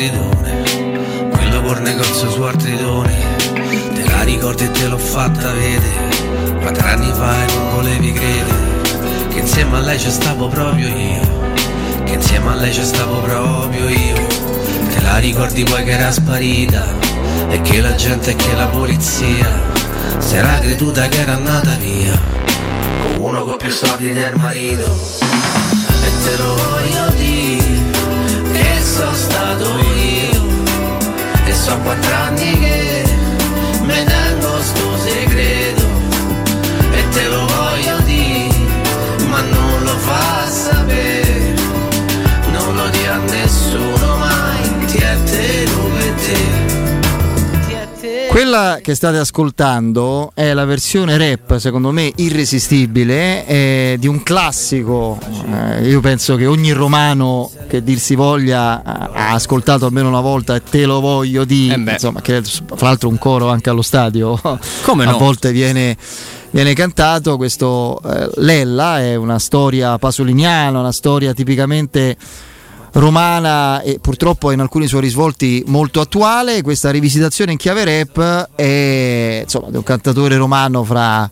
Mattaro, quello col negozio su Artridone, te la ricordi e te l'ho fatta vedere, quattro anni fa e non volevi credere, che insieme a lei ci stavo proprio io, che insieme a lei ci stavo proprio io, te la ricordi poi che era sparita, e che la gente e che la polizia, si era creduta che era andata via, con uno con più soldi del marito. E te lo voglio dire sono stato io. E so quattro anni che me tengo sto segreto Quella che state ascoltando è la versione rap, secondo me irresistibile, eh, di un classico. Eh, io penso che ogni romano che dir si voglia ha ha ascoltato almeno una volta e te lo voglio dire. Eh insomma, che fra l'altro un coro anche allo stadio. Come A no? volte viene, viene cantato. Questo eh, Lella è una storia pasoliniana, una storia tipicamente romana e purtroppo in alcuni suoi risvolti molto attuale. Questa rivisitazione in chiave rap è insomma, di un cantatore romano fra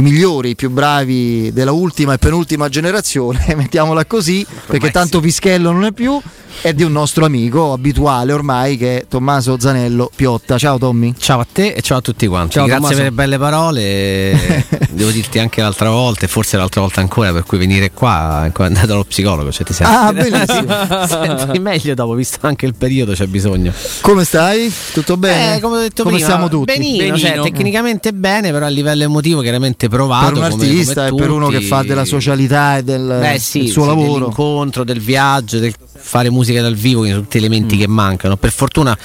i migliori, i più bravi della ultima e penultima generazione, mettiamola così, perché tanto Pischello non è più, è di un nostro amico abituale ormai che è Tommaso Zanello Piotta. Ciao Tommy. Ciao a te e ciao a tutti quanti. Ciao, Grazie Tommaso. per le belle parole. Devo dirti anche l'altra volta, e forse l'altra volta ancora, per cui venire qua è andato dallo psicologo. Cioè ti senti, Ah, benissimo. senti meglio dopo, visto anche il periodo, c'è bisogno. Come stai? Tutto bene? Eh, come ho detto Come prima, siamo tutti? benino, cioè, Benino. tecnicamente bene, però a livello emotivo chiaramente provato. per un artista e per uno che fa della socialità e del, Beh, sì, del suo sì, lavoro. dell'incontro, del viaggio, del fare musica dal vivo, quindi tutti elementi Mm. che mancano. Per fortuna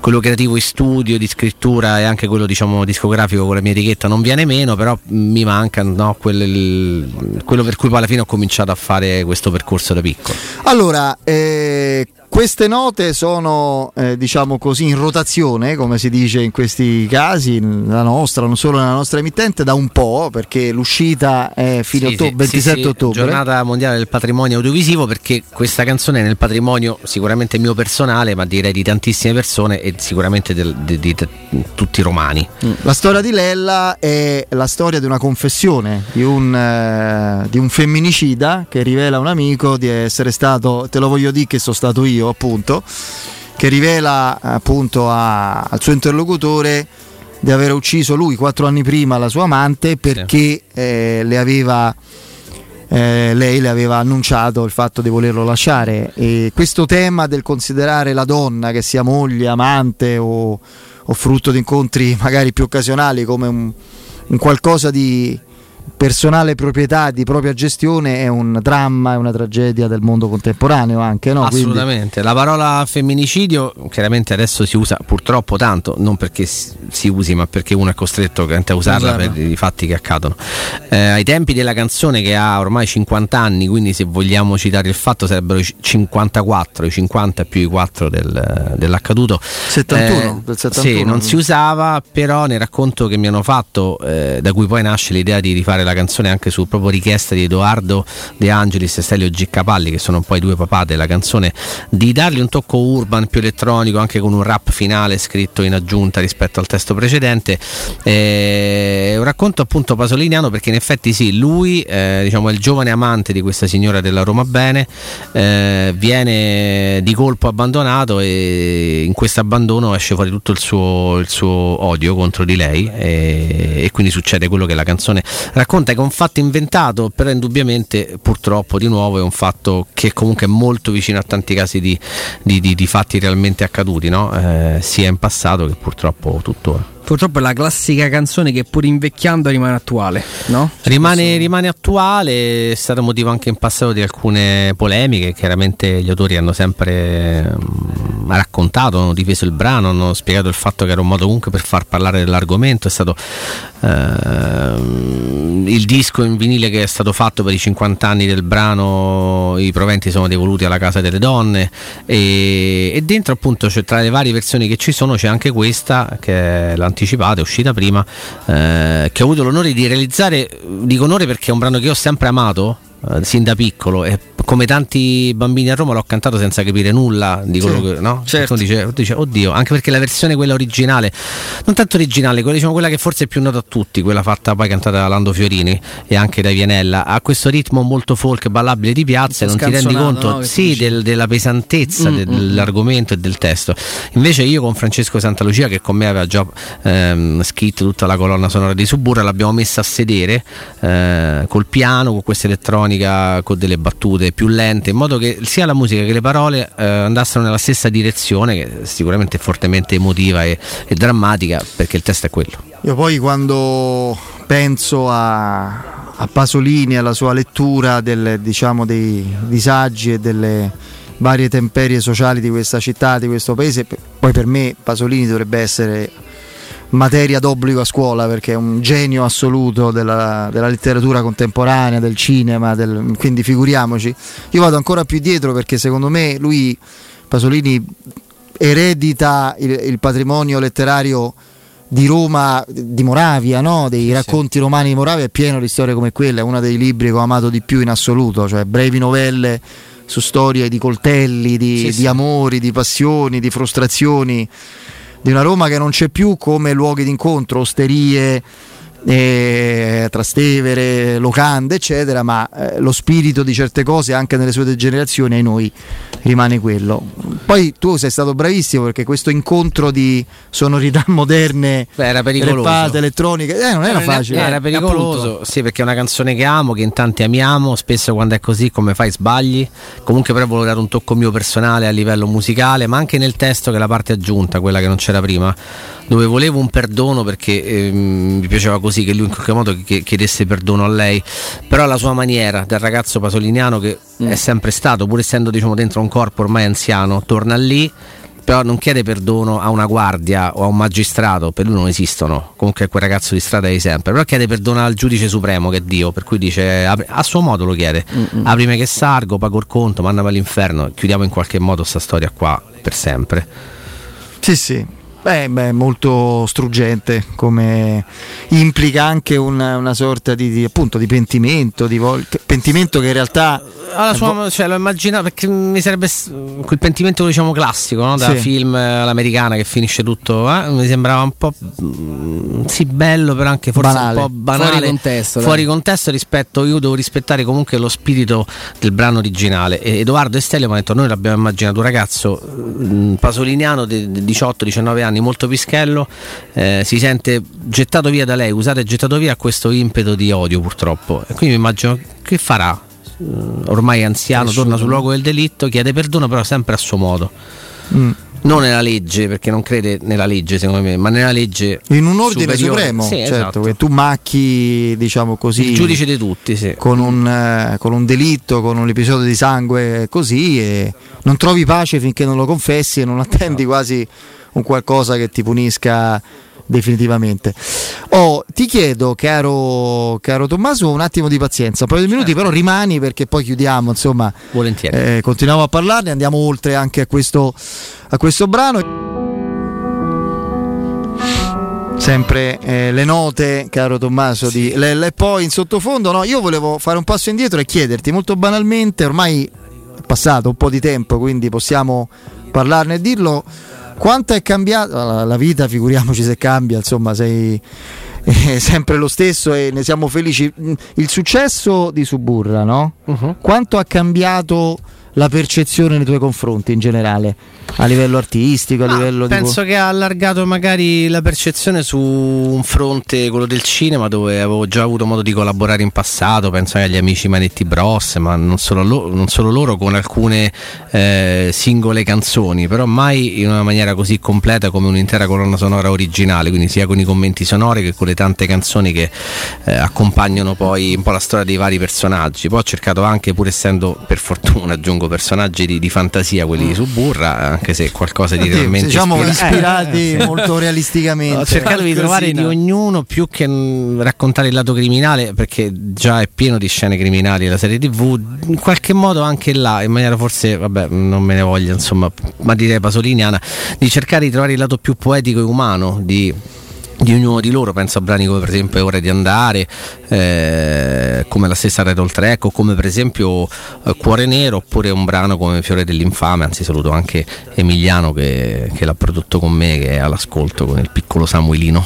quello creativo in studio, di scrittura e anche quello diciamo discografico con la mia etichetta non viene meno, però mi manca no, quel- quello per cui poi alla fine ho cominciato a fare questo percorso da piccolo. Allora, eh, queste note sono, eh, diciamo così, in rotazione, come si dice in questi casi, la nostra, non solo nella nostra emittente, da un po', perché l'uscita è fine Sì, ottobre, sì, 27 sì, ottobre. Giornata mondiale del patrimonio audiovisivo perché questa canzone è nel patrimonio sicuramente mio personale, ma direi di tantissime persone e sicuramente del- di, di- di tutti i romani. Mm. La storia di Lella è la storia di una confessione di un, eh, di un femminicida che rivela a un amico di essere stato, te lo voglio dire che sono stato io appunto, che rivela appunto a- al suo interlocutore di aver ucciso lui quattro anni prima la sua amante perché eh, le aveva eh, lei le aveva annunciato il fatto di volerlo lasciare. E questo tema del considerare la donna che sia moglie, amante o, o frutto di incontri magari più occasionali come un, un qualcosa di personale proprietà, di propria gestione è un dramma, è una tragedia del mondo contemporaneo anche, no? Quindi- Assolutamente, la parola femminicidio chiaramente adesso si usa purtroppo tanto, non perché si si usi ma perché uno è costretto a usarla Usarla. per i fatti che accadono. Eh, ai tempi della canzone che ha ormai 50 anni, quindi se vogliamo citare il fatto sarebbero i 54, i 50 più i 4 del- dell'accaduto. 71, del 71. Sì, non si usava, però nel racconto che mi hanno fatto, eh, da cui poi nasce l'idea di rifare la canzone anche su proprio richiesta di Edoardo De Angelis e Stelio G. Capalli, che sono un po' i due papà della canzone, di dargli un tocco urban più elettronico, anche con un rap finale scritto in aggiunta rispetto al testo precedente. Eh, un racconto appunto pasoliniano perché in effetti sì, lui eh, diciamo, è il giovane amante di questa signora della Roma Bene, eh, viene di colpo abbandonato e in questo abbandono esce fuori tutto il suo, il suo odio contro di lei e, e quindi succede quello che la canzone racconta, che è un fatto inventato, però indubbiamente purtroppo di nuovo è un fatto che comunque è molto vicino a tanti casi di, di- di- di fatti realmente accaduti, no? Eh, sia in passato che purtroppo tuttora. Purtroppo è la classica canzone che pur invecchiando rimane attuale, no? Rimane, rimane attuale, è stato motivo anche in passato di alcune polemiche, chiaramente gli autori hanno sempre mm, raccontato, hanno difeso il brano, hanno spiegato il fatto che era un modo comunque per far parlare dell'argomento, è stato ehm, il disco in vinile che è stato fatto per i 50 anni del brano, i proventi sono devoluti alla Casa delle Donne e, e dentro appunto c'è, tra le varie versioni che ci sono c'è anche questa che è l'anticipata, è uscita prima, eh, che ho avuto l'onore di realizzare, dico onore perché è un brano che ho sempre amato. eh, Sin da piccolo e come tanti bambini a Roma l'ho cantato senza capire nulla di quello Sì, che no? certo. Dice, dice, oddio, anche perché la versione quella originale, non tanto originale, quella, diciamo, quella che forse è più nota a tutti, quella fatta poi cantata da Lando Fiorini e anche da Vianella, ha questo ritmo molto folk ballabile di piazza e non ti rendi conto no? Sì, del- della pesantezza Mm, de- mm, mm. dell'argomento e del testo. Invece io con Francesco Santalucia, che con me aveva già ehm, scritto tutta la colonna sonora di Suburra, l'abbiamo messa a sedere eh, col piano, con questa elettronica, con delle battute più lente, in modo che sia la musica che le parole eh, andassero nella stessa direzione, che sicuramente è fortemente emotiva e, e drammatica, perché il testo è quello. Io poi quando penso a, a Pasolini, alla sua lettura del- diciamo, dei disagi e delle varie temperie sociali di questa città, di questo paese, poi per me Pasolini dovrebbe essere materia d'obbligo a scuola perché è un genio assoluto della, della letteratura contemporanea, del cinema, del- quindi figuriamoci. Io vado ancora più dietro perché secondo me lui, Pasolini, eredita il, il patrimonio letterario di Roma, di Moravia, no? dei racconti romani di Moravia, è pieno di storie come quella, è uno dei libri che ho amato di più in assoluto, cioè brevi novelle su storie di coltelli, di, Sì, di sì. amori, di passioni, di frustrazioni, di una Roma che non c'è più come luoghi d'incontro, osterie, eh, Trastevere, locande, eccetera, ma eh, lo spirito di certe cose anche nelle sue generazioni ai noi rimane quello. Poi tu sei stato bravissimo perché questo incontro di sonorità moderne, Beh, era elettroniche, eh, non era facile. Era eh, pericoloso, appunto. sì, perché è una canzone che amo, che in tanti amiamo. Spesso quando è così, come fai, sbagli. Comunque, però, volevo dare un tocco mio personale a livello musicale, ma anche nel testo, che è la parte aggiunta, quella che non c'era prima, dove volevo un perdono perché ehm, mi piaceva così che lui in qualche modo chi- chiedesse perdono a lei. Però la sua maniera del ragazzo pasoliniano, che è sempre stato, pur essendo diciamo dentro un corpo ormai anziano, torna lì però non chiede perdono a una guardia o a un magistrato, per lui non esistono, comunque è quel ragazzo di strada di sempre, però chiede perdono al giudice supremo che è Dio, per cui dice, a suo modo lo chiede, aprimi che sargo, pago il conto, mandami all'inferno, chiudiamo in qualche modo questa storia qua per sempre. Sì, sì. Beh, beh, molto struggente, come implica anche una, una sorta di, di, appunto, di pentimento, di vol- pentimento che in realtà Alla sua, cioè, lo immaginavo perché mi sarebbe quel pentimento diciamo classico no? da Sì. film eh, all'americana che finisce tutto eh? mi sembrava un po' mm, sì bello però anche forse Banale. un po' banale Fuori contesto, fuori contesto rispetto io devo rispettare comunque lo spirito del brano originale e Edoardo e Stelio mi hanno detto noi l'abbiamo immaginato un ragazzo mm, pasoliniano di di 18-19 anni molto pischello eh, si sente gettato via da lei usato e gettato via a questo impeto di odio purtroppo e quindi mi immagino che farà ormai anziano, torna sul luogo del delitto, chiede perdono però sempre a suo modo. mm, Non nella legge, perché non crede nella legge secondo me, ma nella legge... in un ordine superiore. supremo, Sì, certo, esatto. che tu macchi, diciamo così, Il giudice di tutti, sì. con, un, eh, con un delitto, con un episodio di sangue così e non trovi pace finché non lo confessi e non attendi quasi un qualcosa che ti punisca definitivamente. Oh, ti chiedo, caro, caro Tommaso, un attimo di pazienza, un paio di minuti, però rimani perché poi chiudiamo, insomma, Volentieri. eh, continuiamo a parlarne, andiamo oltre anche a questo, a questo brano. Sempre eh, le note, caro Tommaso, di Lella e poi in sottofondo. No, io volevo fare un passo indietro e chiederti molto banalmente, ormai è passato un po' di tempo, quindi possiamo parlarne e dirlo. Quanto è cambiata la, vita, figuriamoci se cambia, insomma, sei eh, sempre lo stesso e ne siamo felici. Il successo di Suburra, no? Mhm. Quanto ha cambiato la percezione nei tuoi confronti in generale, a livello artistico, a Ma livello penso che ha allargato magari la percezione su un fronte, quello del cinema, dove avevo già avuto modo di collaborare in passato, penso agli amici Manetti Bros, ma non solo, lo- non solo loro, con alcune eh, singole canzoni, però mai in una maniera così completa come un'intera colonna sonora originale, quindi sia con i commenti sonori che con le tante canzoni che eh, accompagnano poi un po' la storia dei vari personaggi. Poi ho cercato anche, pur essendo per fortuna aggiungo personaggi di, di fantasia, quelli di Suburra, anche se qualcosa di Sì, realmente diciamo ispira- ispirati Eh, molto realisticamente. Ho cercato di trovare di ognuno più che mm, raccontare il lato criminale, perché già è pieno di scene criminali la serie TV. In qualche modo anche là, in maniera forse, vabbè, non me ne voglio, insomma, ma direi pasoliniana, di cercare di trovare il lato più poetico e umano di di ognuno di loro, penso a brani come per esempio È ora di andare, eh, come la stessa Retro Track o come per esempio eh, Cuore Nero oppure un brano come Fiore dell'Infame, anzi saluto anche Emiliano che, che l'ha prodotto con me, che è all'ascolto con il piccolo Samuelino.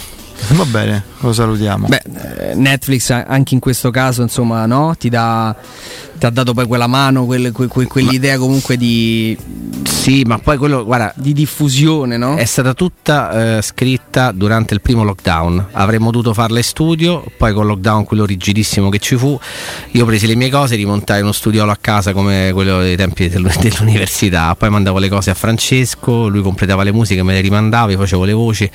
Va bene, lo salutiamo. Beh, eh, Netflix anche in questo caso, insomma, no? Ti dà ti ha dato poi quella mano, quel, que, que, quell'idea comunque di. Sì, ma poi quello, guarda, di diffusione, no? È stata tutta eh, scritta durante il primo lockdown. Avremmo dovuto farla in studio, poi con lockdown quello rigidissimo che ci fu, io presi le mie cose, rimontai uno studiolo a casa come quello dei tempi dell'università, poi mandavo le cose a Francesco, lui completava le musiche, me le rimandava, io facevo le voci.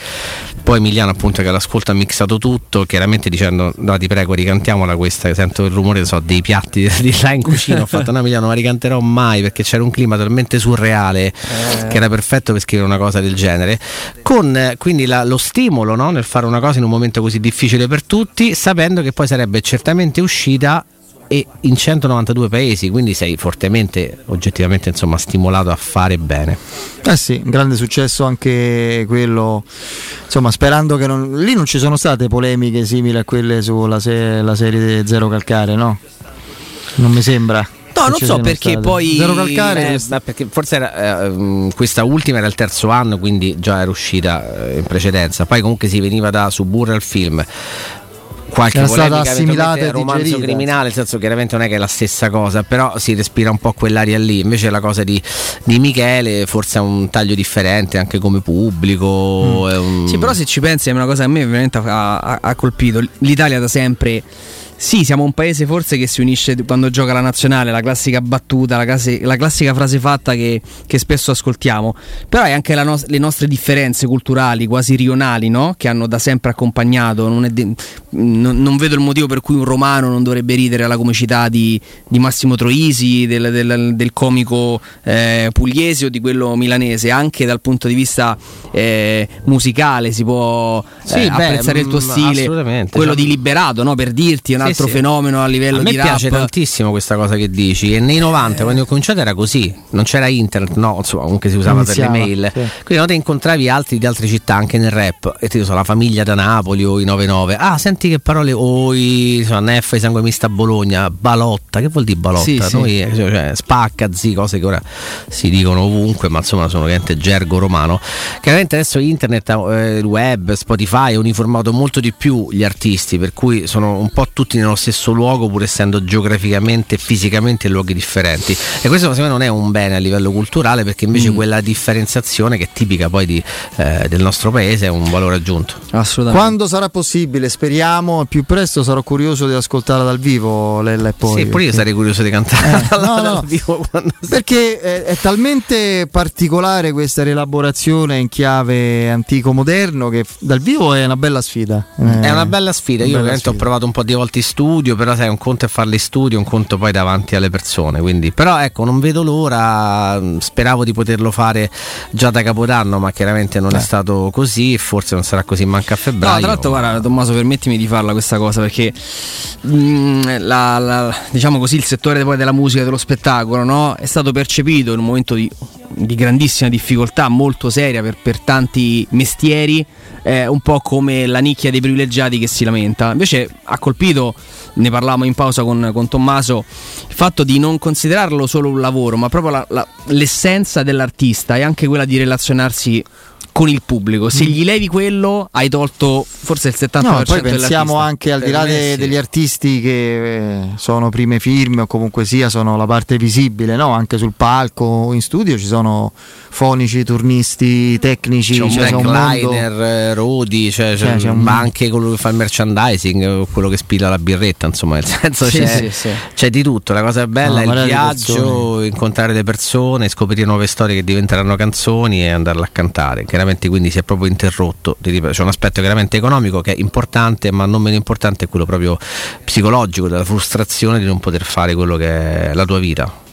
Poi Emiliano appunto che all'ascolto ha mixato tutto, chiaramente dicendo no ti prego ricantiamola questa, sento il rumore so, dei piatti di là in cucina, ho fatto no Emiliano non la ricanterò mai perché c'era un clima talmente surreale eh. che era perfetto per scrivere una cosa del genere, con quindi la, lo stimolo no? nel fare una cosa in un momento così difficile per tutti, sapendo che poi sarebbe certamente uscita e in 192 paesi, quindi sei fortemente, oggettivamente insomma, stimolato a fare bene. Eh sì, grande successo anche quello, insomma, sperando che non, lì non ci sono state polemiche simili a quelle sulla se, serie Zero Calcare, no? Non mi sembra. No, non so perché state. poi. Zero calcare. Eh, perché forse era, eh, questa ultima era il terzo anno, quindi già era uscita eh, in precedenza. Poi comunque si veniva da Suburra al film qualche era stata assimilata e romanzo digerita. criminale, nel senso chiaramente non è che è la stessa cosa, però si respira un po' quell'aria lì. Invece la cosa di, di Michele forse ha un taglio differente anche come pubblico. Mm. Un... Sì, però se ci pensi è una cosa che a me veramente ha, ha, ha colpito. L'Italia da sempre sì, siamo un paese forse che si unisce quando gioca la nazionale, la classica battuta, la, classe, la classica frase fatta che, che, spesso ascoltiamo, però è anche no- le nostre differenze culturali, quasi rionali, no? che hanno da sempre accompagnato. Non, de- non, non, vedo il motivo per cui un romano non dovrebbe ridere alla comicità di, di Massimo Troisi, del, del, del comico eh, pugliese o di quello milanese, anche dal punto di vista eh, musicale si può sì, eh, beh, apprezzare il tuo mm, stile, quello cioè... di liberato, no? per dirti un altro sì, fenomeno a livello a di rap. Piace tantissimo questa cosa che dici. E nei 90, eh. quando ho cominciato, era così. Non c'era internet, no, insomma, comunque si usava Iniziava, per le mail. Sì. Quindi non te incontravi altri di altre città anche nel rap. E ti so, la famiglia da Napoli o i 99. Ah, senti che parole. O i insomma, Neffa, i sangue mista a Bologna, balotta. Che vuol dire balotta? Sì, Noi, cioè, spacca, zi, cose che ora si dicono ovunque, ma insomma sono ovviamente gergo romano. Chiaramente adesso internet, eh, web, Spotify ha uniformato molto di più gli artisti, per cui sono un po' tutti nello stesso luogo pur essendo geograficamente e fisicamente in luoghi differenti. E questo secondo me non è un bene a livello culturale perché invece mm. quella differenziazione che è tipica poi di, eh, del nostro paese è un valore aggiunto. Assolutamente. Quando sarà possibile? Speriamo. Più presto sarò curioso di ascoltarla dal vivo Lella e poi. Sì pure io sarei curioso di cantare eh, no, dal no, vivo perché è, è, talmente particolare questa rielaborazione in chiave antico-moderno che dal vivo è una bella sfida. Eh, è una bella sfida. io ovviamente ho provato un po' di volte studio, però sai, un conto è farli in studio, un conto poi davanti alle persone. Quindi, però ecco, non vedo l'ora. Speravo di poterlo fare già da Capodanno, ma chiaramente non eh. è stato così. Forse non sarà così manca a febbraio. No, tra l'altro, guarda, Tommaso, permettimi di farla questa cosa perché mh, mm, la, la, diciamo così, il settore poi della musica e dello spettacolo no? è stato percepito in un momento di, di grandissima difficoltà, molto seria per, per tanti mestieri eh, un po' come la nicchia dei privilegiati che si lamenta. Invece ha colpito, ne parlavamo in pausa con, con Tommaso, il fatto di non considerarlo solo un lavoro, ma proprio la, la, l'essenza dell'artista è anche quella di relazionarsi con il pubblico. Se mm. gli levi quello, hai tolto forse il 70% no, poi pensiamo anche al di là de- degli artisti che eh, sono prime firme o comunque sia sono la parte visibile, no? Anche sul palco o in studio ci sono fonici, turnisti, tecnici, c'è un cioè, backliner, mondo... Eh, Rodi, cioè, cioè, c'è un... ma anche quello che fa il merchandising, quello che spilla la birretta, insomma, nel senso sì, c'è, sì, sì. c'è, di tutto. La cosa bella no, è il viaggio, incontrare le persone, scoprire nuove storie che diventeranno canzoni e andarle a cantare. Chiaramente quindi si è proprio interrotto, c'è un aspetto chiaramente economico che è importante, ma non meno importante è quello proprio psicologico, della frustrazione di non poter fare quello che è la tua vita.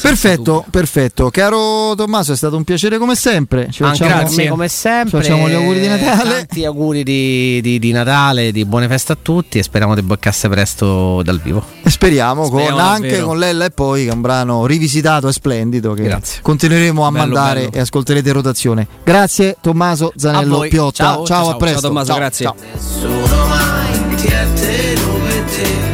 Perfetto, perfetto. Caro Tommaso, è stato un piacere come sempre. Ci facciamo, grazie come sempre. Ci facciamo gli auguri di Natale. Tanti auguri di, di, di, Natale, di buone feste a tutti e speriamo di boccasse presto dal vivo. Speriamo, speriamo con, anche con Lella e poi, che è un brano rivisitato e splendido che grazie. continueremo a bello, mandare bello. e ascolterete rotazione. Grazie Tommaso Zanello Piotta. Ciao, ciao, ciao, a presto. Ciao Tommaso, ciao, grazie. Ciao.